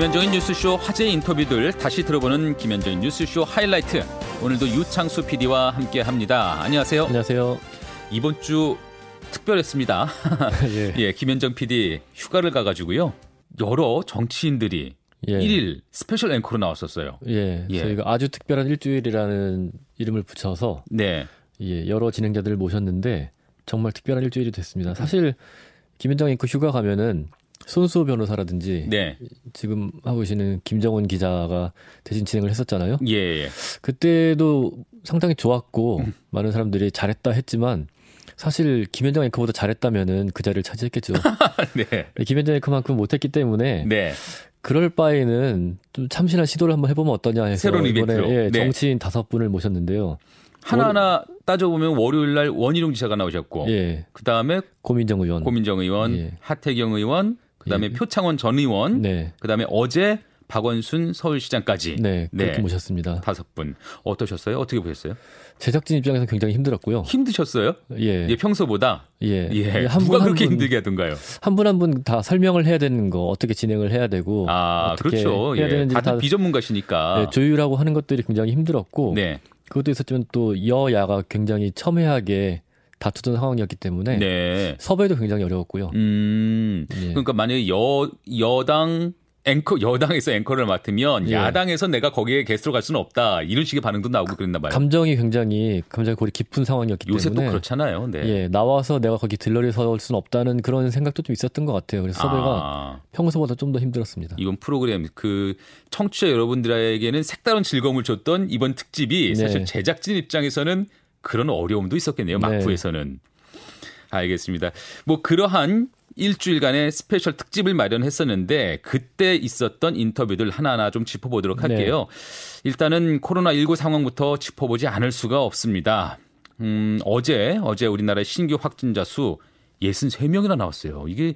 김현정의 뉴스쇼 화제 인터뷰들 다시 들어보는 김현정의 뉴스쇼 하이라이트. 오늘도 유창수 PD와 함께 합니다. 안녕하세요. 안녕하세요. 이번 주 특별했습니다. 예. 예, 김현정 PD 휴가를 가가지고요. 여러 정치인들이 예. 1일 스페셜 앵커로 나왔었어요. 예, 예. 저희가 아주 특별한 일주일이라는 이름을 붙여서 네. 예, 여러 진행자들을 모셨는데 정말 특별한 일주일이 됐습니다. 사실 김현정 앵커 휴가 가면은 손수호 변호사라든지 네. 지금 하고 계시는 김정은 기자가 대신 진행을 했었잖아요. 예. 예. 그때도 상당히 좋았고 음. 많은 사람들이 잘했다 했지만 사실 김현정 앵커보다 잘했다면은 그 자리를 차지했겠죠. 네. 김현정 앵커만큼 못했기 때문에 네. 그럴 바에는 좀 참신한 시도를 한번 해보면 어떠냐 해서 새로운 이번에 예, 네. 정치인 다섯 분을 모셨는데요. 하나하나 따져보면 월요일 날 원희룡 지사가 나오셨고, 예. 그 다음에 고민정 의원, 고민정 의원, 예. 하태경 의원, 그다음에 예. 표창원 전 의원, 네. 그다음에 어제 박원순 서울시장까지 네 그렇게 네. 모셨습니다. 다섯 분 어떠셨어요? 어떻게 보셨어요? 제작진 입장에서 굉장히 힘들었고요. 힘드셨어요? 예. 예 평소보다 예. 예. 한 누가 분, 그렇게 한 힘들게 하던가요? 한 분 한 분 다 설명을 해야 되는 거 어떻게 진행을 해야 되고 아 그렇죠. 해야 예. 되는지 다들 다 비전문가시니까 네, 조율하고 하는 것들이 굉장히 힘들었고 네. 그것도 있었지만 또 여야가 굉장히 첨예하게 다투던 상황이었기 때문에 네. 섭외도 굉장히 어려웠고요. 음, 예. 그러니까 만약에 여 여당 앵커 여당에서 앵커를 맡으면 예. 야당에서 내가 거기에 게스트로 갈 수는 없다 이런 식의 반응도 나오고 그랬나 봐요. 감정이 굉장히 감정이 고리 깊은 상황이었기 요새 때문에 요새 또 그렇잖아요. 네. 예, 나와서 내가 거기 들러리 설 수는 없다는 그런 생각도 좀 있었던 것 같아요. 그래서 섭외가 아. 평소보다 좀 더 힘들었습니다. 이번 프로그램 그 청취자 여러분들에게는 색다른 즐거움을 줬던 이번 특집이 사실 네. 제작진 입장에서는 그런 어려움도 있었겠네요. 네. 막부에서는. 네. 알겠습니다. 뭐 그러한 일주일간의 스페셜 특집을 마련했었는데 그때 있었던 인터뷰들 하나하나 좀 짚어보도록 할게요. 네. 일단은 코로나19 상황부터 짚어보지 않을 수가 없습니다. 음, 어제 어제 우리나라의 신규 확진자 수 63명이나 나왔어요. 이게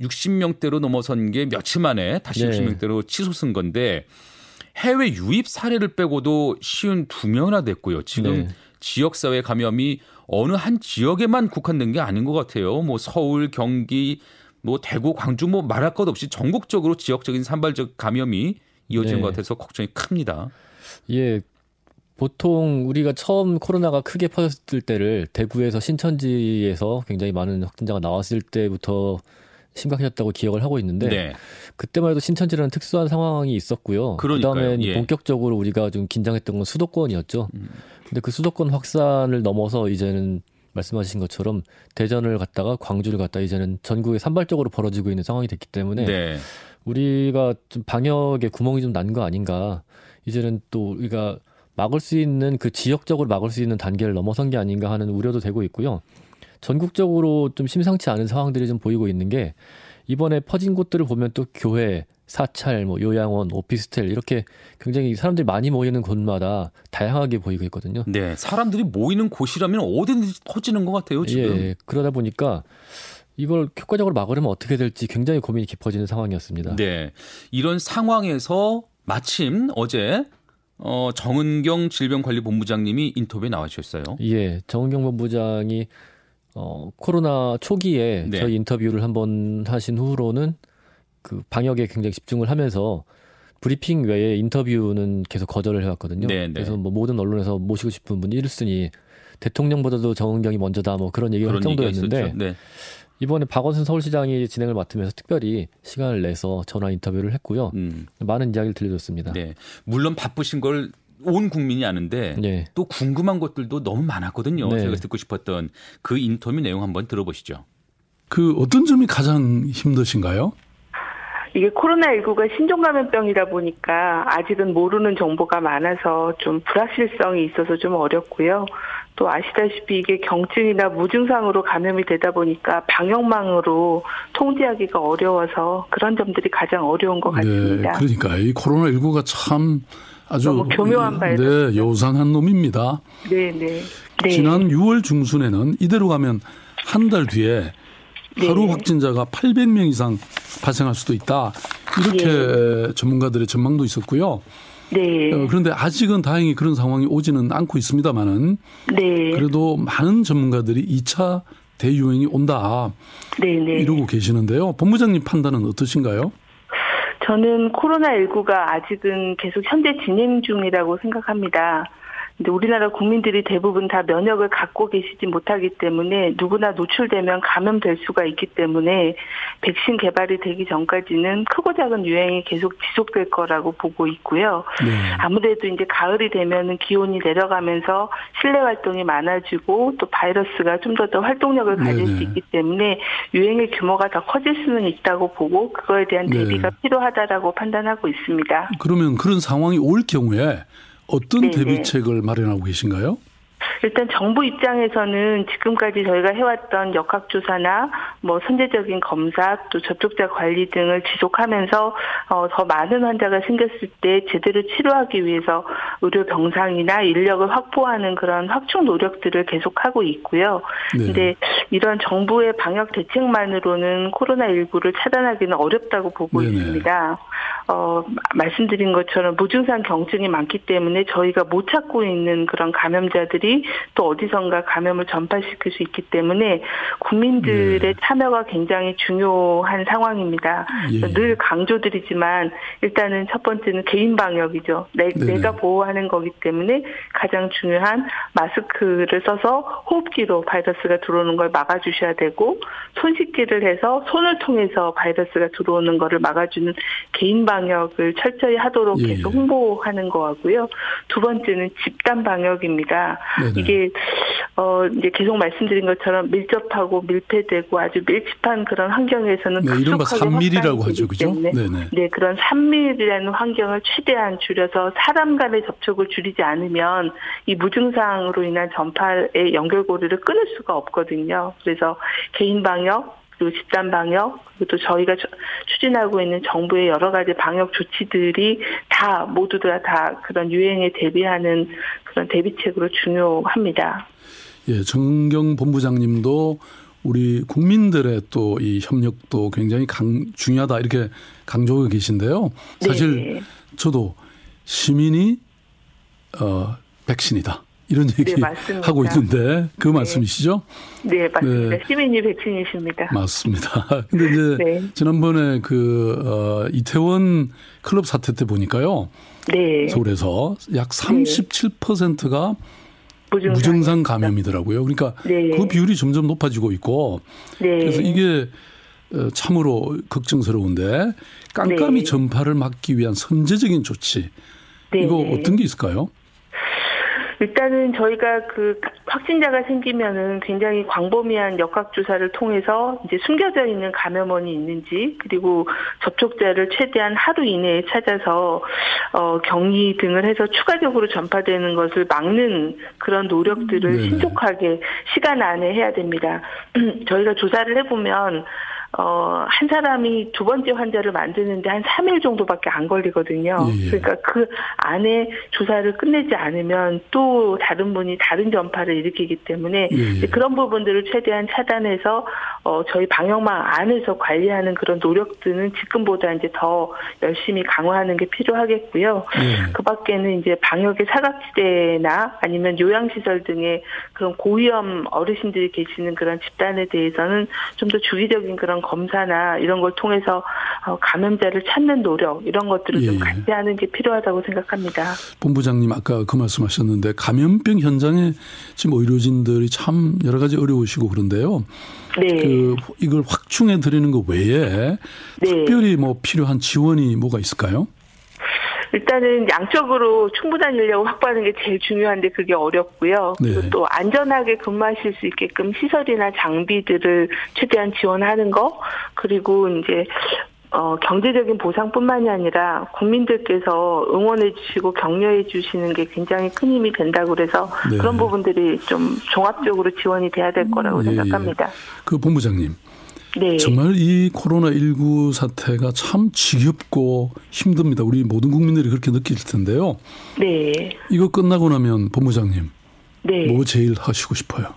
60명대로 넘어선 게 며칠 만에 다시 네. 60명대로 치솟은 건데 해외 유입 사례를 빼고도 쉰두 명이나 됐고요. 지금 네. 지역사회 감염이 어느 한 지역에만 국한된 게 아닌 것 같아요. 뭐 서울, 경기, 뭐 대구, 광주 뭐 말할 것 없이 전국적으로 지역적인 산발적 감염이 이어지는 네. 것 같아서 걱정이 큽니다. 예. 보통 우리가 처음 코로나가 크게 퍼졌을 때를 대구에서 신천지에서 굉장히 많은 확진자가 나왔을 때부터 심각해졌다고 기억을 하고 있는데 네. 그때만 해도 신천지라는 특수한 상황이 있었고요. 그러니까요. 그다음에 예. 본격적으로 우리가 좀 긴장했던 건 수도권이었죠. 음. 근데 그 수도권 확산을 넘어서 이제는 말씀하신 것처럼 대전을 갔다가 광주를 갔다 이제는 전국에 산발적으로 벌어지고 있는 상황이 됐기 때문에 네. 우리가 좀 방역에 구멍이 좀 난 거 아닌가. 이제는 또 우리가 막을 수 있는 그 지역적으로 막을 수 있는 단계를 넘어선 게 아닌가 하는 우려도 되고 있고요. 전국적으로 좀 심상치 않은 상황들이 좀 보이고 있는 게 이번에 퍼진 곳들을 보면 또 교회, 사찰, 뭐 요양원, 오피스텔 이렇게 굉장히 사람들이 많이 모이는 곳마다 다양하게 보이고 있거든요. 네, 사람들이 모이는 곳이라면 어디든지 터지는 것 같아요 지금. 예, 그러다 보니까 이걸 효과적으로 막으려면 어떻게 될지 굉장히 고민이 깊어지는 상황이었습니다. 네, 이런 상황에서 마침 어제 어, 정은경 질병관리본부장님이 인터뷰에 나와주셨어요. 예, 정은경 본부장이 어, 코로나 초기에 네. 저희 인터뷰를 한번 하신 후로는 그 방역에 굉장히 집중을 하면서 브리핑 외에 인터뷰는 계속 거절을 해왔거든요. 네, 네. 그래서 뭐 모든 언론에서 모시고 싶은 분이 1순위 대통령보다도 정은경이 먼저다 뭐 그런 얘기를 할 정도였는데 네. 이번에 박원순 서울시장이 진행을 맡으면서 특별히 시간을 내서 전화 인터뷰를 했고요. 음. 많은 이야기를 들려줬습니다. 네. 물론 바쁘신 걸 온 국민이 아는데 네. 또 궁금한 것들도 너무 많았거든요. 네. 제가 듣고 싶었던 그 인터뷰 내용 한번 들어보시죠. 그 어떤 점이 가장 힘드신가요? 이게 코로나19가 신종감염병이다 보니까 아직은 모르는 정보가 많아서 좀 불확실성이 있어서 좀 어렵고요. 또 아시다시피 이게 경증이나 무증상으로 감염이 되다 보니까 방역망으로 통제하기가 어려워서 그런 점들이 가장 어려운 것 네, 같습니다. 네, 그러니까 이 코로나19가 참 아주 교묘한 발 네, 요상한 놈입니다. 네, 네. 네. 지난 6월 중순에는 이대로 가면 한 달 뒤에 네. 하루 확진자가 800명 이상 발생할 수도 있다. 이렇게 네. 전문가들의 전망도 있었고요. 네. 어, 그런데 아직은 다행히 그런 상황이 오지는 않고 있습니다만은 네. 그래도 많은 전문가들이 2차 대유행이 온다. 네, 네. 이러고 계시는데요. 본부장님 판단은 어떠신가요? 저는 코로나19가 아직은 계속 현재 진행 중이라고 생각합니다. 근데 우리나라 국민들이 대부분 다 면역을 갖고 계시지 못하기 때문에 누구나 노출되면 감염될 수가 있기 때문에 백신 개발이 되기 전까지는 크고 작은 유행이 계속 지속될 거라고 보고 있고요. 네. 아무래도 이제 가을이 되면은 기온이 내려가면서 실내 활동이 많아지고 또 바이러스가 좀 더더 활동력을 가질 네네. 수 있기 때문에 유행의 규모가 더 커질 수는 있다고 보고 그거에 대한 네. 대비가 네. 필요하다라고 판단하고 있습니다. 그러면 그런 상황이 올 경우에 어떤 네네. 대비책을 마련하고 계신가요? 일단 정부 입장에서는 지금까지 저희가 해왔던 역학조사나 뭐 선제적인 검사 또 접촉자 관리 등을 지속하면서 어, 더 많은 환자가 생겼을 때 제대로 치료하기 위해서 의료 병상이나 인력을 확보하는 그런 확충 노력들을 계속하고 있고요. 네. 근데 이런 정부의 방역 대책만으로는 코로나19를 차단하기는 어렵다고 보고 네네. 있습니다. 어, 말씀드린 것처럼 무증상 경증이 많기 때문에 저희가 못 찾고 있는 그런 감염자들이 또 어디선가 감염을 전파시킬 수 있기 때문에 국민들의 네. 참여가 굉장히 중요한 상황입니다. 예. 늘 강조드리지만 일단은 첫 번째는 개인 방역이죠. 내, 내가 보호하는 거기 때문에 가장 중요한 마스크를 써서 호흡기로 바이러스가 들어오는 걸 막아주셔야 되고 손 씻기를 해서 손을 통해서 바이러스가 들어오는 거를 막아주는 개인 방역을 철저히 하도록 예. 계속 홍보하는 거하고요. 두 번째는 집단 방역입니다. 네네. 이게 어 이제 계속 말씀드린 것처럼 밀접하고 밀폐되고 아주 밀집한 그런 환경에서는 네, 이른바 3밀이라고 하죠, 그죠? 네네. 네, 그런 3밀이라는 환경을 최대한 줄여서 사람 간의 접촉을 줄이지 않으면 이 무증상으로 인한 전파의 연결고리를 끊을 수가 없거든요. 그래서 개인 방역 그리고 집단 방역 그리고 또 저희가 추진하고 있는 정부의 여러 가지 방역 조치들이 다 모두 다, 다 그런 유행에 대비하는 그런 대비책으로 중요합니다. 예, 정경 본부장님도 우리 국민들의 또 이 협력도 굉장히 강, 중요하다 이렇게 강조하고 계신데요. 사실 네. 저도 시민이 어 백신이다. 이런 얘기 네, 하고 있는데 그 네. 말씀이시죠? 네, 맞습니다. 네. 시민이 백신이십니다. 맞습니다. 근데 이제 네. 지난번에 그 어, 이태원 클럽 사태 때 보니까요. 네. 서울에서 약 37%가 무증상, 무증상 감염이더라고요. 그러니까 네. 그 비율이 점점 높아지고 있고 네. 그래서 이게 어, 참으로 걱정스러운데 깜깜이 네. 전파를 막기 위한 선제적인 조치 이거 어떤 게 있을까요? 일단은 저희가 그 확진자가 생기면은 굉장히 광범위한 역학조사를 통해서 이제 숨겨져 있는 감염원이 있는지 그리고 접촉자를 최대한 하루 이내에 찾아서 어 격리 등을 해서 추가적으로 전파되는 것을 막는 그런 노력들을 네 신속하게 시간 안에 해야 됩니다. 저희가 조사를 해보면 어, 한 사람이 두 번째 환자를 만드는데 한 3일 정도밖에 안 걸리거든요. 예, 예. 그러니까 그 안에 조사를 끝내지 않으면 또 다른 분이 다른 전파를 일으키기 때문에 예, 예. 그런 부분들을 최대한 차단해서 어, 저희 방역망 안에서 관리하는 그런 노력들은 지금보다 이제 더 열심히 강화하는 게 필요하겠고요. 예. 그 밖에는 이제 방역의 사각지대나 아니면 요양시설 등의 그런 고위험 어르신들이 계시는 그런 집단에 대해서는 좀 더 주기적인 그런 검사나 이런 걸 통해서 어, 감염자를 찾는 노력 이런 것들을 예. 좀 같이 하는 게 필요하다고 생각합니다. 본부장님 아까 그 말씀하셨는데 감염병 현장에 지금 의료진들이 참 여러 가지 어려우시고 그런데요. 네. 그 이걸 확충해 드리는 것 외에 네. 특별히 뭐 필요한 지원이 뭐가 있을까요? 일단은 양적으로 충분한 인력을 확보하는 게 제일 중요한데 그게 어렵고요. 네. 그리고 또 안전하게 근무하실 수 있게끔 시설이나 장비들을 최대한 지원하는 거 그리고 이제 어, 경제적인 보상뿐만이 아니라 국민들께서 응원해 주시고 격려해 주시는 게 굉장히 큰 힘이 된다고 그래서 네. 그런 부분들이 좀 종합적으로 지원이 돼야 될 거라고 음, 예, 생각합니다. 그 본부장님. 네. 정말 이 코로나19 사태가 참 지겹고 힘듭니다. 우리 모든 국민들이 그렇게 느낄 텐데요. 네. 이거 끝나고 나면 본부장님. 네. 뭐 제일 하시고 싶어요?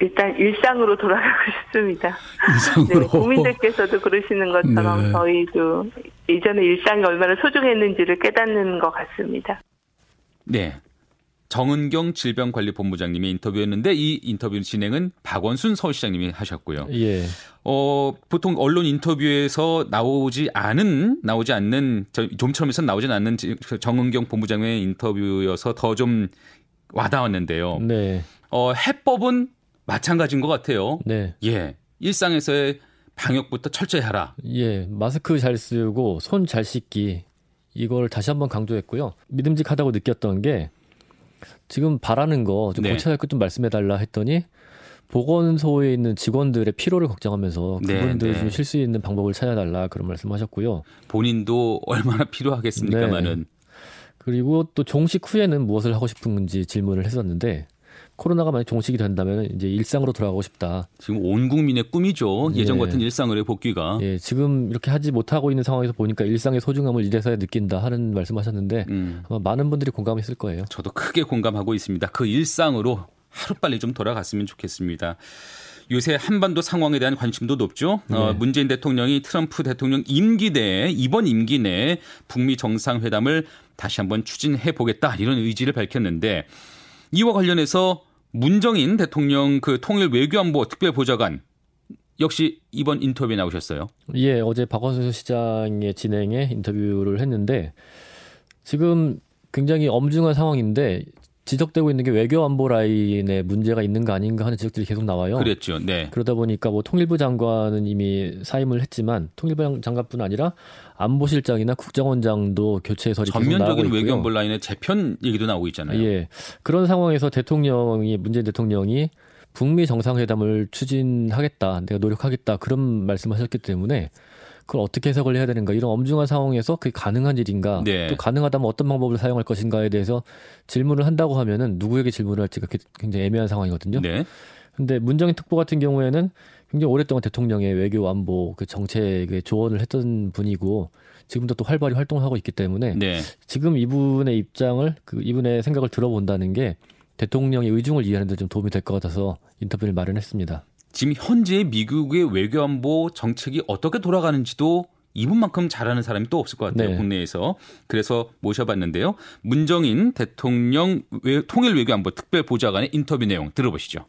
일단 일상으로 돌아가고 싶습니다. 일상으로. 네, 국민들께서도 그러시는 것처럼 네. 저희도 예전에 일상이 얼마나 소중했는지를 깨닫는 것 같습니다. 네. 정은경 질병관리본부장님의 인터뷰였는데 이 인터뷰 진행은 박원순 서울시장님이 하셨고요. 예. 어, 보통 언론 인터뷰에서 나오지 않은 나오지 않는 좀처럼해서 나오진 않는 정은경 본부장의 인터뷰여서 더 좀 와닿았는데요. 네. 어, 해법은 마찬가지인 것 같아요. 네. 예. 일상에서의 방역부터 철저히 하라. 예. 마스크 잘 쓰고 손 잘 씻기 이걸 다시 한번 강조했고요. 믿음직하다고 느꼈던 게 지금 바라는 거좀 네. 고쳐야 할 것 좀 말씀해 달라 했더니 보건소에 있는 직원들의 피로를 걱정하면서 네, 그분들 네, 네. 좀쉴 수 있는 방법을 찾아달라 그런 말씀하셨고요. 본인도 얼마나 필요하겠습니까마는. 네. 그리고 또 종식 후에는 무엇을 하고 싶은지 질문을 했었는데 코로나가 만약 종식이 된다면 이제 일상으로 돌아가고 싶다. 지금 온 국민의 꿈이죠. 예전 예. 같은 일상을 복귀가. 예, 지금 이렇게 하지 못하고 있는 상황에서 보니까 일상의 소중함을 이제서야 느낀다 하는 말씀하셨는데 음. 아마 많은 분들이 공감했을 거예요. 저도 크게 공감하고 있습니다. 그 일상으로 하루빨리 좀 돌아갔으면 좋겠습니다. 요새 한반도 상황에 대한 관심도 높죠. 어, 네. 어, 문재인 대통령이 트럼프 대통령 임기 내에 이번 임기 내에 북미 정상회담을 다시 한번 추진해 보겠다 이런 의지를 밝혔는데 이와 관련해서 문정인 대통령 그 통일 외교안보 특별보좌관 역시 이번 인터뷰에 나오셨어요. 예, 어제 박원순 시장의 진행에 인터뷰를 했는데 지금 굉장히 엄중한 상황인데 지적되고 있는 게 외교 안보 라인에 문제가 있는 거 아닌가 하는 지적들이 계속 나와요. 그랬죠. 네. 그러다 보니까 뭐 통일부 장관은 이미 사임을 했지만 통일부 장관뿐 아니라 안보실장이나 국정원장도 교체설이 전면적인 외교 안보 라인의 재편 얘기도 나오고 있잖아요. 예. 그런 상황에서 대통령이 문재인 대통령이 북미 정상회담을 추진하겠다, 내가 노력하겠다 그런 말씀하셨기 때문에 그걸 어떻게 해석을 해야 되는가 이런 엄중한 상황에서 그게 가능한 일인가 네. 또 가능하다면 어떤 방법을 사용할 것인가에 대해서 질문을 한다고 하면은 누구에게 질문을 할지가 굉장히 애매한 상황이거든요. 네. 근데 문정인 특보 같은 경우에는 굉장히 오랫동안 대통령의 외교 안보 그 정책에 조언을 했던 분이고 지금도 또 활발히 활동하고 있기 때문에 네. 지금 이분의 입장을 그 이분의 생각을 들어본다는 게 대통령의 의중을 이해하는 데 좀 도움이 될 것 같아서 인터뷰를 마련했습니다. 지금 현재 미국의 외교안보 정책이 어떻게 돌아가는지도 이분만큼 잘하는 사람이 또 없을 것 같아요. 네. 국내에서. 그래서 모셔봤는데요. 문정인 대통령 통일 외교안보 특별보좌관의 인터뷰 내용 들어보시죠.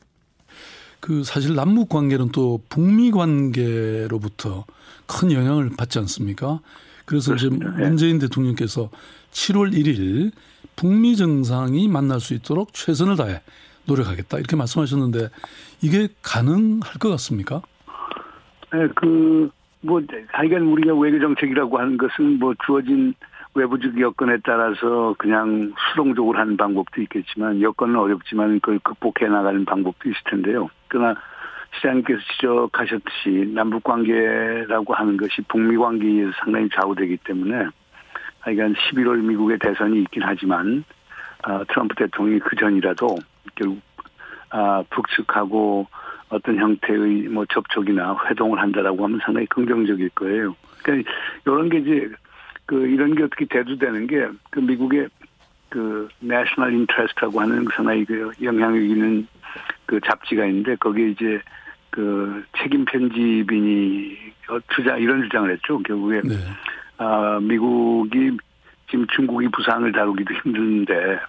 그 사실 남북 관계는 또 북미 관계로부터 큰 영향을 받지 않습니까? 그래서 지금 네. 문재인 대통령께서 7월 1일 북미 정상이 만날 수 있도록 최선을 다해 노력하겠다 이렇게 말씀하셨는데 이게 가능할 것 같습니까? 네, 그, 뭐, 하여간 우리가 외교 정책이라고 하는 것은 뭐 주어진 외부적 여건에 따라서 그냥 수동적으로 하는 방법도 있겠지만 여건은 어렵지만 그걸 극복해 나가는 방법도 있을 텐데요. 그러나 시장님께서 지적하셨듯이 남북 관계라고 하는 것이 북미 관계에서 상당히 좌우되기 때문에 하여간 11월 미국의 대선이 있긴 하지만 아, 트럼프 대통령이 그 전이라도 결국 아, 북측하고 어떤 형태의 뭐 접촉이나 회동을 한다라고 하면 상당히 긍정적일 거예요. 그러니까 이런 게 이제 그 이런 게 어떻게 대두되는 게 그 미국의 그 national interest라고 하는 상당히 그 영향력 있는 그 잡지가 있는데 거기에 이제 그 책임 편집인이 주장 이런 주장을 했죠. 결국에 네. 아 미국이 지금 중국이 부상을 다루기도 힘든데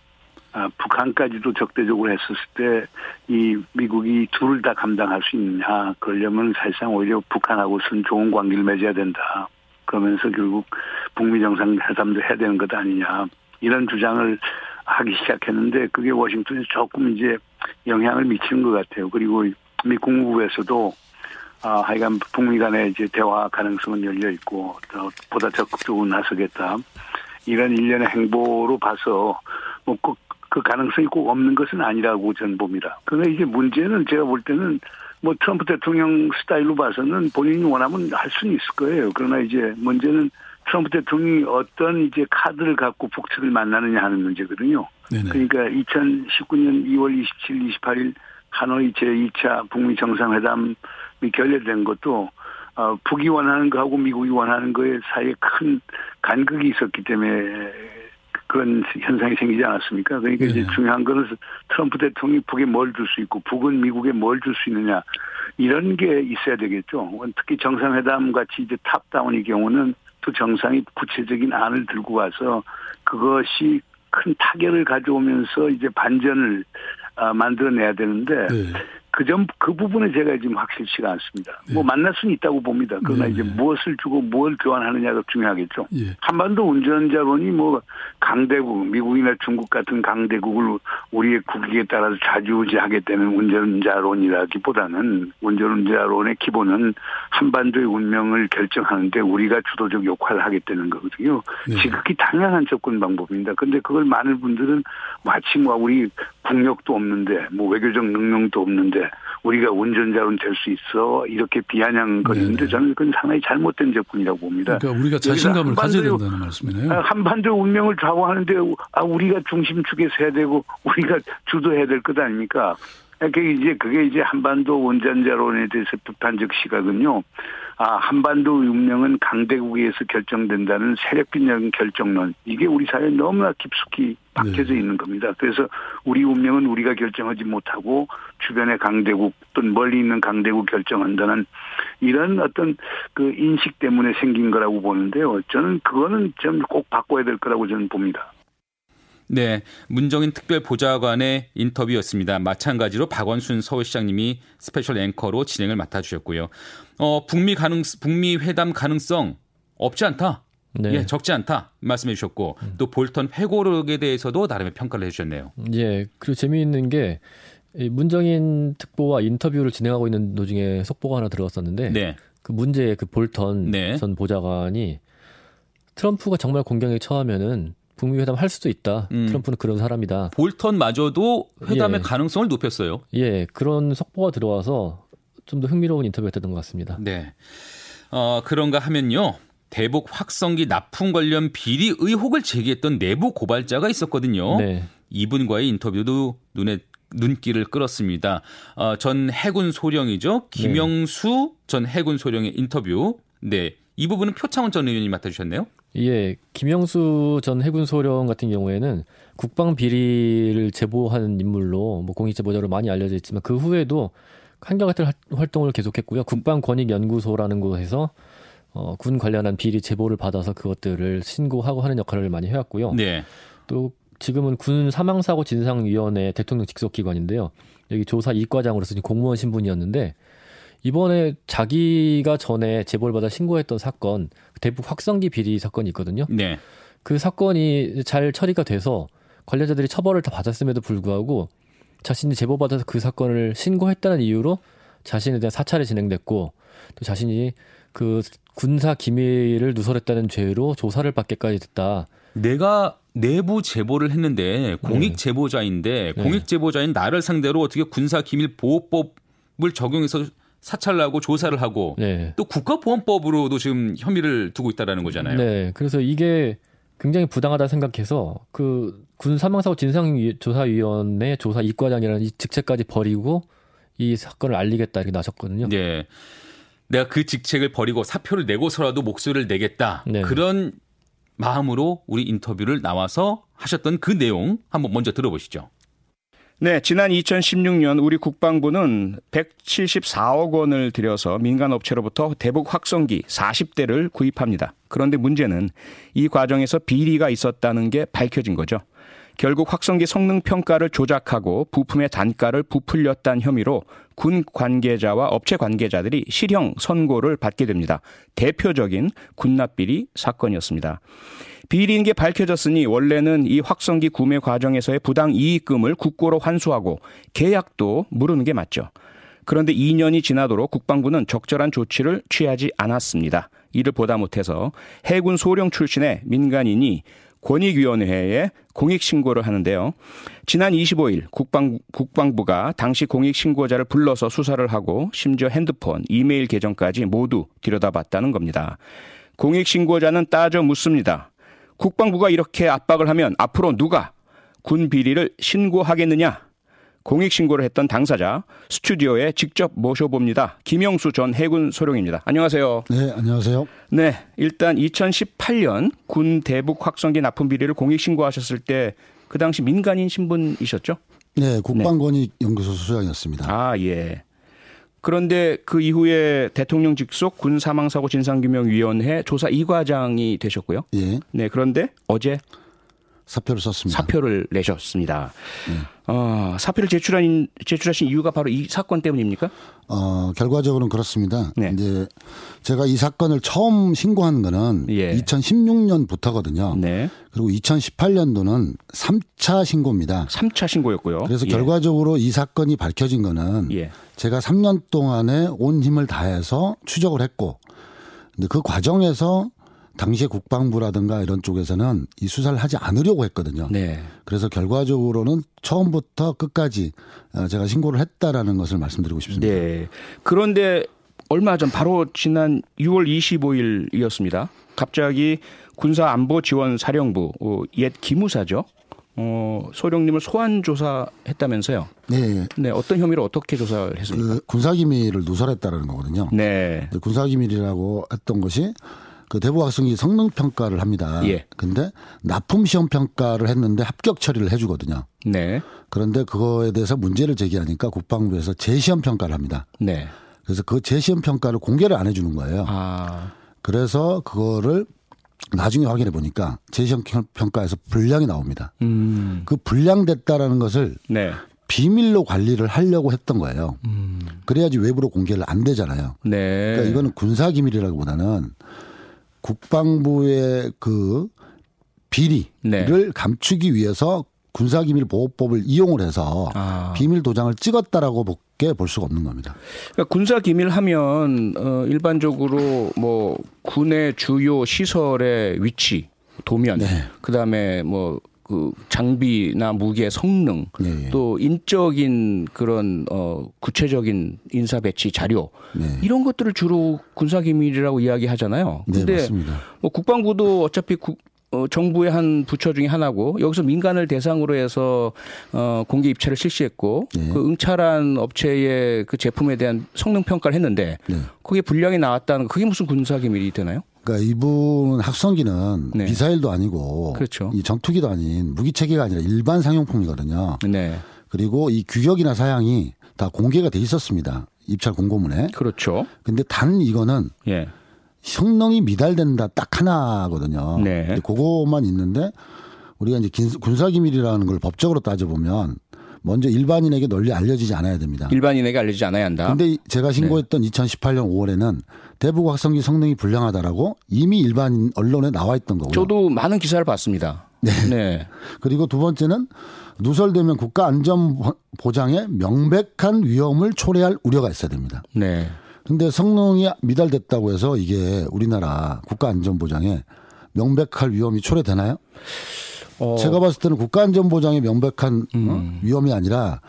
아, 북한까지도 적대적으로 했었을 때 이 미국이 둘을 다 감당할 수 있느냐. 그러려면 사실상 오히려 북한하고선 좋은 관계를 맺어야 된다. 그러면서 결국 북미 정상회담도 해야 되는 것 아니냐. 이런 주장을 하기 시작했는데 그게 워싱턴에 조금 이제 영향을 미치는 것 같아요. 그리고 미 국무부에서도 아, 하여간 북미 간의 이제 대화 가능성은 열려 있고 더 보다 적극적으로 나서겠다. 이런 일련의 행보로 봐서 뭐꼭 그 가능성이 꼭 없는 것은 아니라고 저는 봅니다. 그러나 이제 문제는 제가 볼 때는 뭐 트럼프 대통령 스타일로 봐서는 본인이 원하면 할 수는 있을 거예요. 그러나 이제 문제는 트럼프 대통령이 어떤 이제 카드를 갖고 북측을 만나느냐 하는 문제거든요. 네네. 그러니까 2019년 2월 27일, 28일 하노이 제2차 북미 정상회담이 결렬된 것도 어, 북이 원하는 거하고 미국이 원하는 거에 사이에 큰 간극이 있었기 때문에 그런 현상이 생기지 않았습니까? 그러니까 네. 이제 중요한 거는 트럼프 대통령이 북에 뭘 줄 수 있고 북은 미국에 뭘 줄 수 있느냐 이런 게 있어야 되겠죠. 특히 정상회담 같이 이제 탑다운의 경우는 또 정상이 구체적인 안을 들고 와서 그것이 큰 타결을 가져오면서 이제 반전을 아, 만들어내야 되는데 네. 그 점, 그 부분에 제가 지금 확실치가 않습니다. 예. 뭐 만날 수는 있다고 봅니다. 그러나 네. 이제 무엇을 주고 뭘 교환하느냐가 중요하겠죠. 예. 한반도 운전자론이 뭐 강대국, 미국이나 중국 같은 강대국을 우리의 국익에 따라서 좌지우지하겠다는 운전자론이라기보다는 운전자론의 기본은 한반도의 운명을 결정하는데 우리가 주도적 역할을 하겠다는 거거든요. 네. 지극히 당연한 접근 방법입니다. 그런데 그걸 많은 분들은 마치 뭐 우리 국력도 없는데 뭐 외교적 능력도 없는데 우리가 운전자로 될수 있어 이렇게 비아냥거리는데. 저는 그건 상당히 잘못된 접근이라고 봅니다. 그러니까 우리가 자신감을 가져야 된다는 말씀이네요. 아, 한반도 운명을 좌우하는데 아 우리가 중심축에 서야 되고 우리가 주도해야 될 것 아닙니까? 그게 이제 그게 이제 한반도 원전자론에 대해서 비판적 시각은요. 아 한반도 운명은 강대국에서 결정된다는 세력빈적 결정론 이게 우리 사회에 너무나 깊숙이 박혀져 네. 있는 겁니다. 그래서 우리 운명은 우리가 결정하지 못하고 주변의 강대국 또는 멀리 있는 강대국 결정한다는 이런 어떤 그 인식 때문에 생긴 거라고 보는데요. 저는 그거는 좀 꼭 바꿔야 될 거라고 저는 봅니다. 네, 문정인 특별 보좌관의 인터뷰였습니다. 마찬가지로 박원순 서울시장님이 스페셜 앵커로 진행을 맡아주셨고요. 어, 북미 가능, 북미 회담 가능성 없지 않다. 네. 예, 적지 않다 말씀해 주셨고 음. 또 볼턴 회고록에 대해서도 나름의 평가를 해주셨네요. 예, 그리고 재미있는 게 문정인 특보와 인터뷰를 진행하고 있는 도중에 속보가 하나 들어왔었는데 네. 그 문제의 그 볼턴 네. 전 보좌관이 트럼프가 정말 공경에 처하면은 북미 회담 할 수도 있다. 음. 트럼프는 그런 사람이다. 볼턴마저도 회담의 예. 가능성을 높였어요. 예, 그런 속보가 들어와서 좀 더 흥미로운 인터뷰가 됐던 것 같습니다. 네. 어, 그런가 하면요. 대북 확성기 납품 관련 비리 의혹을 제기했던 내부 고발자가 있었거든요. 네. 이분과의 인터뷰도 눈에 눈길을 끌었습니다. 어, 전 해군 소령이죠. 김영수 네. 전 해군 소령의 인터뷰. 네. 이 부분은 표창원 전 의원이 맡아주셨네요. 예, 김영수 전 해군 소령 같은 경우에는 국방 비리를 제보하는 인물로 뭐 공익 제보자로 많이 알려져 있지만 그 후에도 한결같은 활동을 계속했고요. 국방 권익 연구소라는 곳에서 어, 군 관련한 비리 제보를 받아서 그것들을 신고하고 하는 역할을 많이 해왔고요. 네. 또 지금은 군 사망사고 진상위원회 대통령 직속 기관인데요. 여기 조사 이과장으로서 공무원 신분이었는데 이번에 자기가 전에 제보를 받아 신고했던 사건 대북 확성기 비리 사건이 있거든요. 네. 그 사건이 잘 처리가 돼서 관련자들이 처벌을 다 받았음에도 불구하고 자신이 제보받아서 그 사건을 신고했다는 이유로 자신에 대한 사찰이 진행됐고 또 자신이 그 군사 기밀을 누설했다는 죄로 조사를 받게까지 됐다. 내가 내부 제보를 했는데 공익 네. 제보자인데 네. 공익 제보자인 나를 상대로 어떻게 군사 기밀 보호법을 적용해서 사찰을 하고 조사를 하고 네. 또 국가보안법으로도 지금 혐의를 두고 있다라는 거잖아요. 네. 그래서 이게 굉장히 부당하다 생각해서 그 군 사망사고 진상조사위원회 조사 이과장이라는 이 직책까지 버리고 이 사건을 알리겠다 이렇게 나섰거든요. 네. 내가 그 직책을 버리고 사표를 내고서라도 목소리를 내겠다. 네. 그런 마음으로 우리 인터뷰를 나와서 하셨던 그 내용 한번 먼저 들어보시죠. 네, 지난 2016년 우리 국방부는 174억 원을 들여서 민간 업체로부터 대북 확성기 40대를 구입합니다. 그런데 문제는 이 과정에서 비리가 있었다는 게 밝혀진 거죠. 결국 확성기 성능 평가를 조작하고 부품의 단가를 부풀렸다는 혐의로 군 관계자와 업체 관계자들이 실형 선고를 받게 됩니다. 대표적인 군납비리 사건이었습니다. 비리인 게 밝혀졌으니 원래는 이 확성기 구매 과정에서의 부당 이익금을 국고로 환수하고 계약도 물으는 게 맞죠. 그런데 2년이 지나도록 국방부는 적절한 조치를 취하지 않았습니다. 이를 보다 못해서 해군 소령 출신의 민간인이 권익위원회에 공익신고를 하는데요. 지난 25일 국방, 국방부가 당시 공익신고자를 불러서 수사를 하고 심지어 핸드폰, 이메일 계정까지 모두 들여다봤다는 겁니다. 공익신고자는 따져 묻습니다. 국방부가 이렇게 압박을 하면 앞으로 누가 군 비리를 신고하겠느냐? 공익신고를 했던 당사자 스튜디오에 직접 모셔봅니다. 김영수 전 해군 소령입니다. 안녕하세요. 네, 안녕하세요. 네, 일단 2018년 군 대북 확성기 납품 비리를 공익신고하셨을 때 그 당시 민간인 신분이셨죠? 네, 국방권익연구소 소장이었습니다. 아, 예. 그런데 그 이후에 대통령 직속 군 사망사고 진상규명위원회 조사 2과장이 되셨고요. 예. 네, 그런데 어제 사표를 썼습니다. 사표를 내셨습니다. 네. 어, 사표를 제출한 제출하신 이유가 바로 이 사건 때문입니까? 어, 결과적으로는 그렇습니다. 네. 이제 제가 이 사건을 처음 신고한 거는 예. 2016년부터거든요. 네. 그리고 2018년도는 3차 신고입니다. 3차 신고였고요. 그래서 예. 결과적으로 이 사건이 밝혀진 거는 예. 제가 3년 동안에 온 힘을 다해서 추적을 했고 근데 그 과정에서 당시에 국방부라든가 이런 쪽에서는 이 수사를 하지 않으려고 했거든요. 네. 그래서 결과적으로는 처음부터 끝까지 어, 제가 신고를 했다라는 것을 말씀드리고 싶습니다. 네. 그런데 얼마 전 바로 지난 6월 25일이었습니다. 갑자기 군사안보지원사령부 어, 옛 기무사죠. 어, 소령님을 소환 조사했다면서요? 네. 네. 어떤 혐의로 어떻게 조사를 했습니까? 그 군사기밀을 누설했다라는 거거든요. 네. 군사기밀이라고 했던 것이 그 대부 학생이 성능 평가를 합니다. 예. 근데 납품 시험 평가를 했는데 합격 처리를 해주거든요. 네. 그런데 그거에 대해서 문제를 제기하니까 국방부에서 재시험 평가를 합니다. 네. 그래서 그 재시험 평가를 공개를 안 해주는 거예요. 아. 그래서 그거를 나중에 확인해 보니까 재시험 평가에서 불량이 나옵니다. 음. 그 불량됐다라는 것을 네. 비밀로 관리를 하려고 했던 거예요. 음. 그래야지 외부로 공개를 안 되잖아요. 네. 그러니까 이거는 군사 기밀이라기보다는 국방부의 그 비리를 네. 감추기 위해서 군사기밀보호법을 이용을 해서 아. 비밀 도장을 찍었다라고 볼 수가 없는 겁니다. 그러니까 군사 기밀 하면 어 일반적으로 뭐 군의 주요 시설의 위치, 도면, 네. 그다음에 뭐 그 장비나 무기의 성능 네, 예. 또 인적인 그런 어 구체적인 인사 배치 자료 네. 이런 것들을 주로 군사 기밀이라고 이야기하잖아요. 네, 근데 네, 뭐 국방부도 어차피 국, 어, 정부의 한 부처 중에 하나고 여기서 민간을 대상으로 해서 어, 공개 입찰을 실시했고 네. 그 응찰한 업체의 그 제품에 대한 성능 평가를 했는데 네. 거기에 불량이 나왔다는 그게 무슨 군사 기밀이 되나요? 그러니까 이분 학성기는 네. 미사일도 아니고 그렇죠. 이 전투기도 아닌 무기 체계가 아니라 일반 상용품이거든요. 네. 그리고 이 규격이나 사양이 다 공개가 돼 있었습니다. 입찰 공고문에. 그렇죠. 근데 단 이거는 예. 성능이 미달된다 딱 하나거든요. 네. 그거만 있는데 우리가 이제 군사 기밀이라는 걸 법적으로 따져 보면 먼저 일반인에게 널리 알려지지 않아야 됩니다. 일반인에게 알려지지 않아야 한다. 근데 제가 신고했던 네. 2018년 5월에는 대북 확성기 성능이 불량하다라고 이미 일반 언론에 나와 있던 거고요. 저도 많은 기사를 봤습니다. 네. 네. 그리고 두 번째는 누설되면 국가 안전 보장에 명백한 위험을 초래할 우려가 있어야 됩니다. 네. 근데 성능이 미달됐다고 해서 이게 우리나라 국가 안전 보장에 명백할 위험이 초래되나요? 어. 제가 봤을 때는 국가 안전 보장의 명백한 어, 음. 위험이 아니라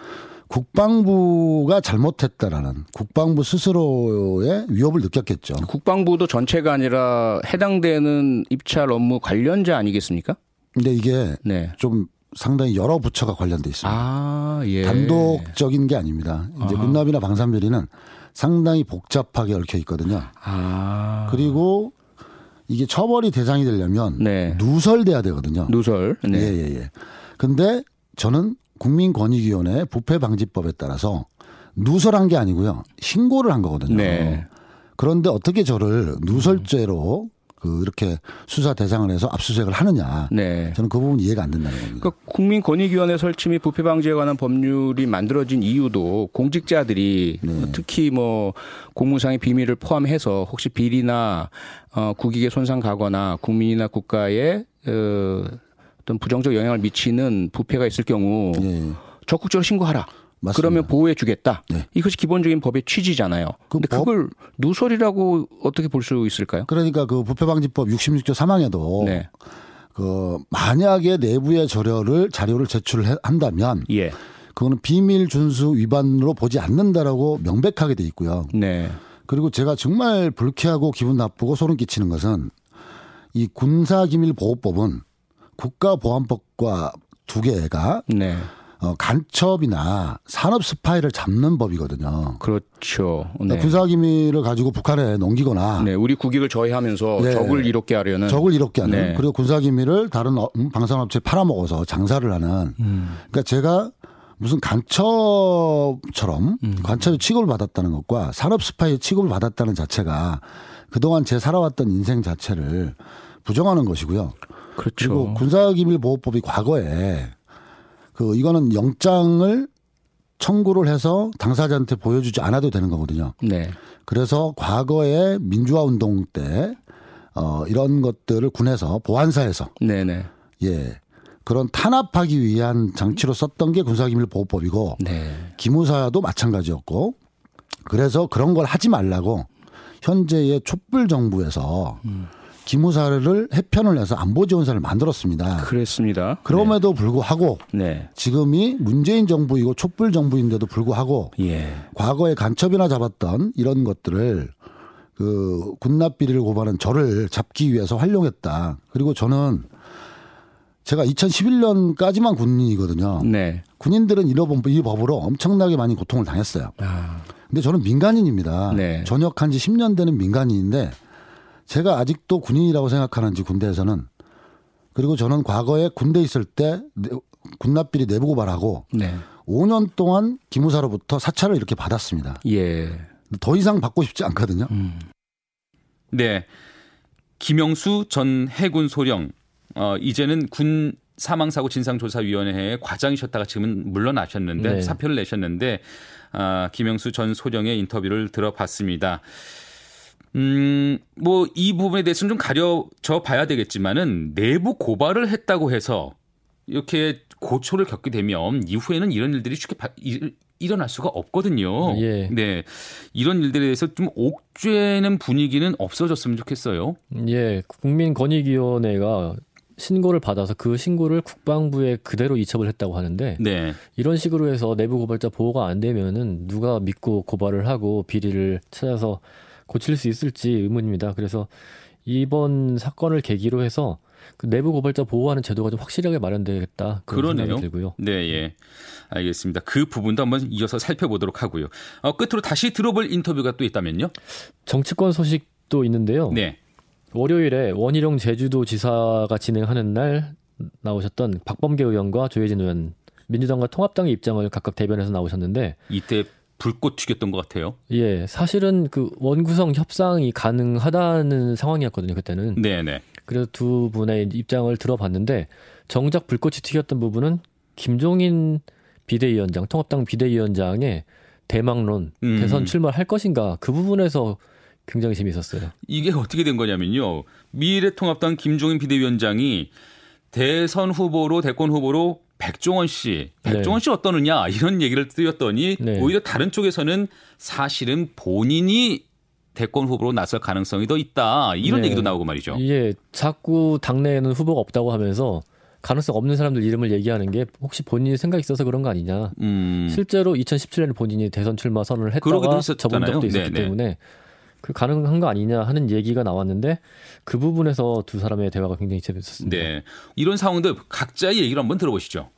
국방부가 잘못했다라는 국방부 스스로의 위협을 느꼈겠죠. 국방부도 전체가 아니라 해당되는 입찰 업무 관련자 아니겠습니까? 근데 이게 네. 좀 상당히 여러 부처가 관련돼 있습니다. 아, 예. 단독적인 게 아닙니다. 이제 아하. 군납이나 방산비리는 상당히 복잡하게 얽혀 있거든요. 아. 그리고 이게 처벌이 대상이 되려면 네. 누설돼야 되거든요. 누설. 네. 예, 예, 예. 근데 저는 국민권익위원회 부패방지법에 따라서 누설한 게 아니고요. 신고를 한 거거든요. 네. 그런데 어떻게 저를 누설죄로 그 이렇게 수사 대상을 해서 압수수색을 하느냐. 네. 저는 그 부분 이해가 안 된다는 겁니다. 그러니까 국민권익위원회 설치 및 부패 방지에 관한 법률이 만들어진 이유도 공직자들이 네. 특히 뭐 공무상의 비밀을 포함해서 혹시 비리나 어, 국익에 손상 가거나 국민이나 국가에 어, 어떤 부정적 영향을 미치는 부패가 있을 경우 네. 적극적으로 신고하라. 맞습니다. 그러면 보호해 주겠다. 네. 이것이 기본적인 법의 취지잖아요. 그 근데 그걸 누설이라고 어떻게 볼 수 있을까요? 그러니까 그 부패방지법 66조 3항에도 네. 그 만약에 내부의 자료를 자료를 제출한다면 예. 그거는 비밀 준수 위반으로 보지 않는다라고 명백하게 돼 있고요. 네. 그리고 제가 정말 불쾌하고 기분 나쁘고 소름 끼치는 것은 이 군사기밀보호법은 국가보안법과 두 개가 네. 어, 간첩이나 산업 스파이를 잡는 법이거든요. 그렇죠. 네. 군사 기밀을 가지고 북한에 넘기거나 네, 우리 국익을 저해하면서 네. 적을 이롭게 하려는 적을 이롭게 하는 네. 그리고 군사 기밀을 다른 어, 음, 방산업체에 팔아먹어서 장사를 하는 음. 그러니까 제가 무슨 간첩처럼 음. 간첩의 취급을 받았다는 것과 산업 스파이의 취급을 받았다는 자체가 그동안 제 살아왔던 인생 자체를 부정하는 것이고요. 그렇죠. 그리고 군사기밀보호법이 과거에 그 이거는 영장을 청구를 해서 당사자한테 보여주지 않아도 되는 거거든요. 네. 그래서 과거에 민주화 운동 때 어, 이런 것들을 군에서 보안사에서 네네. 예. 그런 탄압하기 위한 장치로 썼던 게 군사기밀보호법이고 네. 기무사도 마찬가지였고 그래서 그런 걸 하지 말라고 현재의 촛불 정부에서 음. 기무사를 해편을 해서 안보지원사를 만들었습니다. 그랬습니다. 그럼에도 네. 불구하고 네. 지금이 문재인 정부이고 촛불 정부인데도 불구하고 예. 과거에 간첩이나 잡았던 이런 것들을 그 군납 비리를 고발한 저를 잡기 위해서 활용했다. 그리고 저는 제가 2011년까지만 군인이거든요. 네. 군인들은 이런 이 법으로 엄청나게 많이 고통을 당했어요. 아. 근데 저는 민간인입니다. 네. 전역한 지 10년 되는 민간인인데 제가 아직도 군인이라고 생각하는지 군대에서는 그리고 저는 과거에 군대 있을 때 군납비리 내부 고발하고 네. 5년 동안 기무사로부터 사찰을 이렇게 받았습니다. 예. 더 이상 받고 싶지 않거든요. 음. 네. 김영수 전 해군 소령 어 이제는 군 사망사고 진상조사위원회의 과장이셨다가 지금은 물러나셨는데 네. 사표를 내셨는데 아, 김영수 전 소령의 인터뷰를 들어봤습니다. 음, 뭐, 이 부분에 대해서는 좀 가려져 봐야 되겠지만은 내부 고발을 했다고 해서 이렇게 고초를 겪게 되면 이후에는 이런 일들이 쉽게 바, 일, 일어날 수가 없거든요. 예. 네. 이런 일들에 대해서 좀 옥죄는 분위기는 없어졌으면 좋겠어요. 예. 국민권익위원회가 신고를 받아서 그 신고를 국방부에 그대로 이첩을 했다고 하는데 네. 이런 식으로 해서 내부 고발자 보호가 안 되면은 누가 믿고 고발을 하고 비리를 찾아서 고칠 수 있을지 의문입니다. 그래서 이번 사건을 계기로 해서 그 내부 고발자 보호하는 제도가 좀 확실하게 마련되겠다. 그런 그러네요. 생각이 들고요. 네, 예. 알겠습니다. 그 부분도 한번 이어서 살펴보도록 하고요. 어, 끝으로 다시 들어볼 인터뷰가 또 있다면요? 정치권 소식도 있는데요. 네. 월요일에 원희룡 제주도지사가 진행하는 날 나오셨던 박범계 의원과 조혜진 의원 민주당과 통합당의 입장을 각각 대변해서 나오셨는데 이때 불꽃 튀겼던 것 같아요. 예, 사실은 그 원구성 협상이 가능하다는 상황이었거든요 그때는. 네네. 그래서 두 분의 입장을 들어봤는데 정작 불꽃이 튀겼던 부분은 김종인 비대위원장, 통합당 비대위원장의 대망론, 음. 대선 출마할 것인가 그 부분에서 굉장히 재미있었어요. 이게 어떻게 된 거냐면요. 미래통합당 김종인 비대위원장이 대선 후보로 대권 후보로 백종원 씨, 백종원 네. 씨 어떠느냐 이런 얘기를 드렸더니 네. 오히려 다른 쪽에서는 사실은 본인이 대권 후보로 나설 가능성이 더 있다 이런 네. 얘기도 나오고 말이죠. 예, 자꾸 당내에는 후보가 없다고 하면서 가능성 없는 사람들 이름을 얘기하는 게 혹시 본인이 생각이 있어서 그런 거 아니냐. 음. 실제로 2017년에 본인이 대선 출마 선언을 했다가 접은 적도 있었기 네네. 때문에 그 가능한 거 아니냐 하는 얘기가 나왔는데 그 부분에서 두 사람의 대화가 굉장히 재밌었습니다. 네. 이런 상황들 각자의 얘기를 한번 들어보시죠.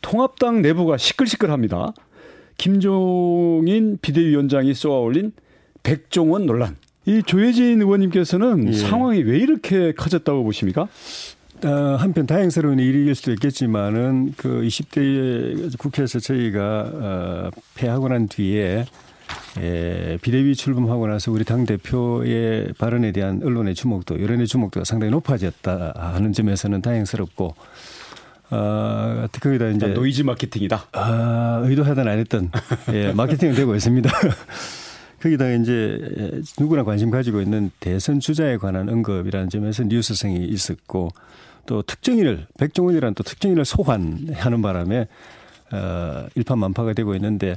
통합당 내부가 시끌시끌합니다. 김종인 비대위원장이 쏘아올린 백종원 논란. 이 조혜진 의원님께서는 예. 상황이 왜 이렇게 커졌다고 보십니까? 어, 한편 다행스러운 일일 수도 있겠지만은 그 20대 국회에서 저희가 어, 패하고 난 뒤에 에, 비대위 출범하고 나서 우리 당 대표의 발언에 대한 언론의 주목도 여론의 주목도가 상당히 높아졌다 하는 점에서는 다행스럽고 어, 거기다 이제 노이즈 마케팅이다. 아, 의도하든 안 했든 예, 마케팅은 되고 있습니다. 거기다가 이제 누구나 관심 가지고 있는 대선 주자에 관한 언급이라는 점에서 뉴스성이 있었고 또 특정인을 백종원이라는 또 특정인을 소환하는 바람에 어, 일파만파가 되고 있는데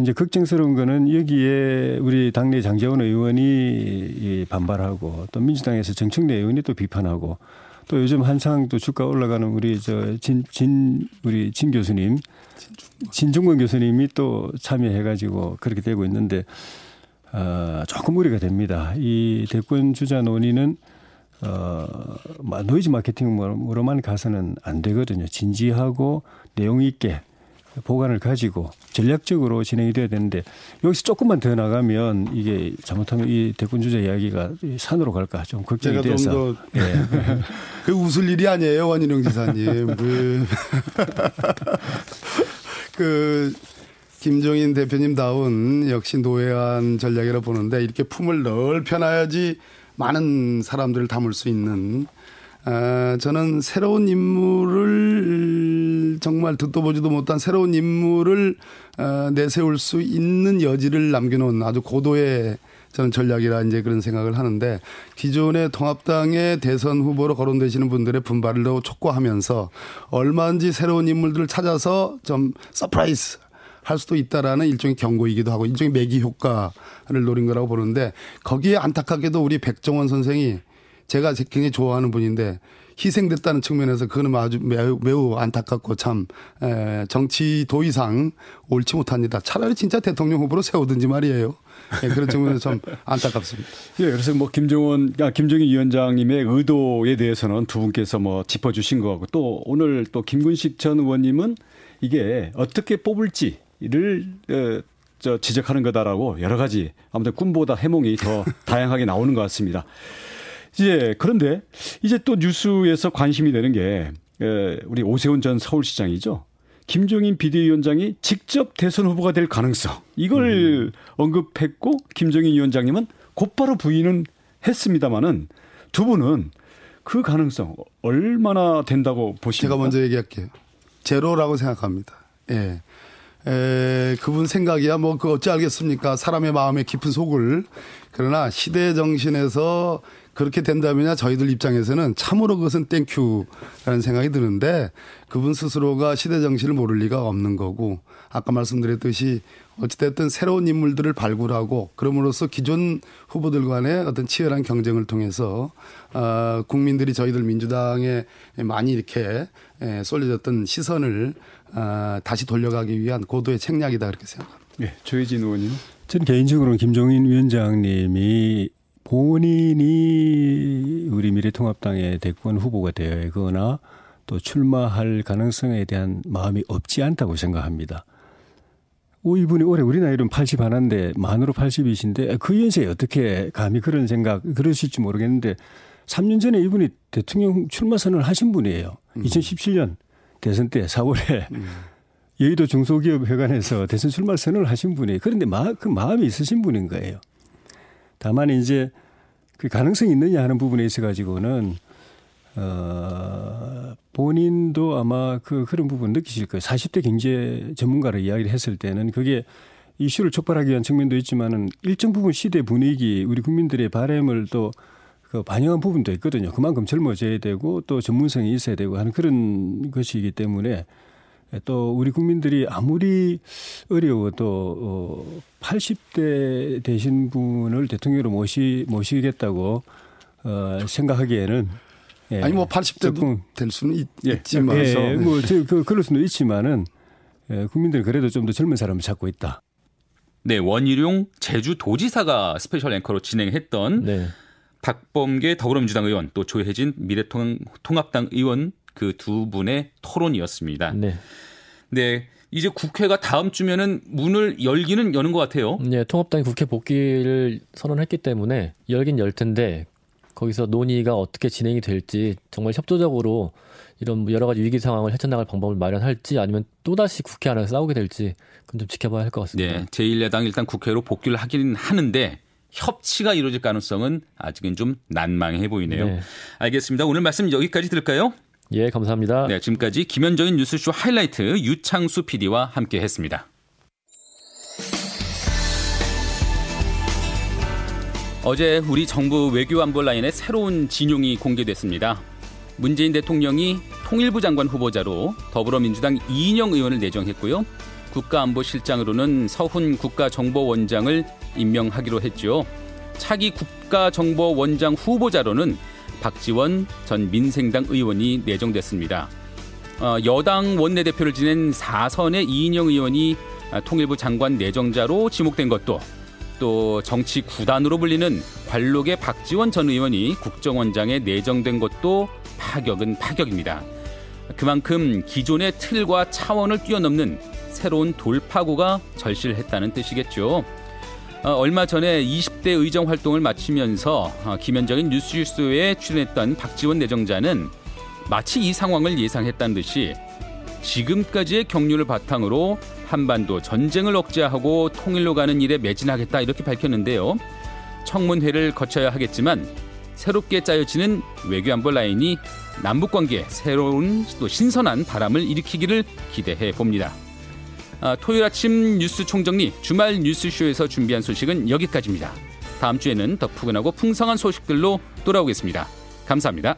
이제 걱정스러운 거는 여기에 우리 당내 장제원 의원이 반발하고 또 민주당에서 정청래 의원이 또 비판하고 또 요즘 한창 또 주가 올라가는 우리 저 진 진 우리 진 교수님 진중권 교수님이 또 참여해가지고 그렇게 되고 있는데 어, 조금 무리가 됩니다. 이 대권 주자 논의는 어, 노이즈 마케팅으로만 가서는 안 되거든요. 진지하고 내용 있게 복안을 가지고 전략적으로 진행이 돼야 되는데 여기서 조금만 더 나가면 이게 잘못하면 이 대권 주자 이야기가 산으로 갈까 좀 걱정이 돼서. 좀 더, 예. 그 웃을 일이 아니에요 원희룡 지사님. 그, 그 김종인 대표님 다운 역시 노회한 전략이라 보는데 이렇게 품을 넓혀놔야지 많은 사람들을 담을 수 있는 아, 저는 새로운 인물을 정말 듣도 보지도 못한 새로운 인물을 어, 내세울 수 있는 여지를 남겨놓은 아주 고도의 저는 전략이라 이제 그런 생각을 하는데 기존의 통합당의 대선 후보로 거론되시는 분들의 분발을 더 촉구하면서 얼마든지 새로운 인물들을 찾아서 좀 surprise 할 수도 있다라는 일종의 경고이기도 하고 일종의 메기 효과를 노린 거라고 보는데 거기에 안타깝게도 우리 백종원 선생이 제가 굉장히 좋아하는 분인데 희생됐다는 측면에서 그거는 아주 매우, 매우 안타깝고 참 에, 정치 도의상 옳지 못합니다. 차라리 진짜 대통령 후보로 세우든지 말이에요. 예, 그런 측면에서 좀 안타깝습니다. 예, 그래서 뭐 김정은, 아, 김정인 위원장님의 의도에 대해서는 두 분께서 뭐 짚어주신 거 같고 또 오늘 또 김근식 전 의원님은 이게 어떻게 뽑을지를 어, 저 지적하는 거다라고 여러 가지 아무튼 꿈보다 해몽이 더 다양하게 나오는 것 같습니다. 이제 그런데 이제 또 뉴스에서 관심이 되는 게 우리 오세훈 전 서울시장이죠. 김종인 비대위원장이 직접 대선 후보가 될 가능성 이걸 음. 언급했고 김종인 위원장님은 곧바로 부인은 했습니다마는 두 분은 그 가능성 얼마나 된다고 보십니까? 제가 먼저 얘기할게요. 제로라고 생각합니다. 예. 에, 그분 생각이야 뭐 그 어찌 알겠습니까? 사람의 마음의 깊은 속을 그러나 시대 정신에서 그렇게 된다면야 저희들 입장에서는 참으로 그것은 thank you라는 생각이 드는데 그분 스스로가 시대 정신을 모를 리가 없는 거고 아까 말씀드렸듯이 어찌됐든 새로운 인물들을 발굴하고 그럼으로써 기존 후보들 간의 어떤 치열한 경쟁을 통해서 어, 국민들이 저희들 민주당에 많이 이렇게 쏠려졌던 시선을 어, 다시 돌려가기 위한 고도의 책략이다 그렇게 생각합니다. 네, 조해진 의원님. 저는 개인적으로는 김종인 위원장님이 본인이 우리 미래통합당의 대권 후보가 되거나 또 출마할 가능성에 대한 마음이 없지 않다고 생각합니다. 오, 이분이 올해 우리 나이로는 80 하나인데 만으로 80이신데 그 연세에 어떻게 감히 그런 생각 그러실지 모르겠는데 3년 전에 이분이 대통령 출마 선언을 하신 분이에요. 음. 2017년 대선 때 4월에 음. 여의도 중소기업회관에서 대선 출마 선언을 하신 분이 그런데 마, 그 마음이 있으신 분인 거예요. 다만 이제 그 가능성이 있느냐 하는 부분에 있어 가지고는 어, 본인도 아마 그 그런 부분 느끼실 거예요. 40대 경제 전문가로 이야기를 했을 때는 그게 이슈를 촉발하기 위한 측면도 있지만은 일정 부분 시대 분위기 우리 국민들의 바램을 또 그 반영한 부분도 있거든요. 그만큼 젊어져야 되고 또 전문성이 있어야 되고 하는 그런 것이기 때문에 또 우리 국민들이 아무리 어려워도 어 80대 되신 분을 대통령으로 모시 모시겠다고 어 생각하기에는 예. 아니 뭐 80대도 될 수는 있, 예. 지만 예. 뭐저 그, 그럴 수는 있지만은 예, 국민들이 그래도 좀 더 젊은 사람을 찾고 있다. 네, 원희룡 제주도지사가 스페셜 앵커로 진행했던 네. 박범계 더불어민주당 의원 또 조해진 미래통합당 의원 그 두 분의 토론이었습니다. 네. 네. 이제 국회가 다음 주면은 문을 열기는 여는 것 같아요. 네, 통합당이 국회 복귀를 선언했기 때문에 열긴 열 텐데 거기서 논의가 어떻게 진행이 될지 정말 협조적으로 이런 뭐 여러 가지 위기 상황을 헤쳐나갈 방법을 마련할지 아니면 또다시 국회 안에서 싸우게 될지 그건 좀 지켜봐야 할 것 같습니다. 네, 제1야당 일단 국회로 복귀를 하기는 하는데 협치가 이루어질 가능성은 아직은 좀 난망해 보이네요. 네. 알겠습니다. 오늘 말씀 여기까지 들을까요? 예, 감사합니다. 네, 지금까지 김현정인 뉴스쇼 하이라이트 유창수 PD와 함께 했습니다. 어제 우리 정부 외교안보 라인의 새로운 진용이 공개됐습니다. 문재인 대통령이 통일부 장관 후보자로 더불어민주당 이인영 의원을 내정했고요. 국가안보실장으로는 서훈 국가정보원장을 임명하기로 했죠. 차기 국가정보원장 후보자로는 박지원 전 민생당 의원이 내정됐습니다. 어, 여당 원내대표를 지낸 4선의 이인영 의원이 통일부 장관 내정자로 지목된 것도 또 정치 구단으로 불리는 관록의 박지원 전 의원이 국정원장에 내정된 것도 파격은 파격입니다. 그만큼 기존의 틀과 차원을 뛰어넘는 새로운 돌파구가 절실했다는 뜻이겠죠. 어, 얼마 전에 20대 의정 활동을 마치면서 어, 김현정인 뉴스쇼에 출연했던 박지원 내정자는 마치 이 상황을 예상했다는 듯이 지금까지의 경륜을 바탕으로 한반도 전쟁을 억제하고 통일로 가는 일에 매진하겠다 이렇게 밝혔는데요. 청문회를 거쳐야 하겠지만 새롭게 짜여지는 외교안보 라인이 남북 관계에 새로운 또 신선한 바람을 일으키기를 기대해 봅니다. 아, 토요일 아침 뉴스 총정리 주말 뉴스쇼에서 준비한 소식은 여기까지입니다. 다음 주에는 더 푸근하고 풍성한 소식들로 돌아오겠습니다. 감사합니다.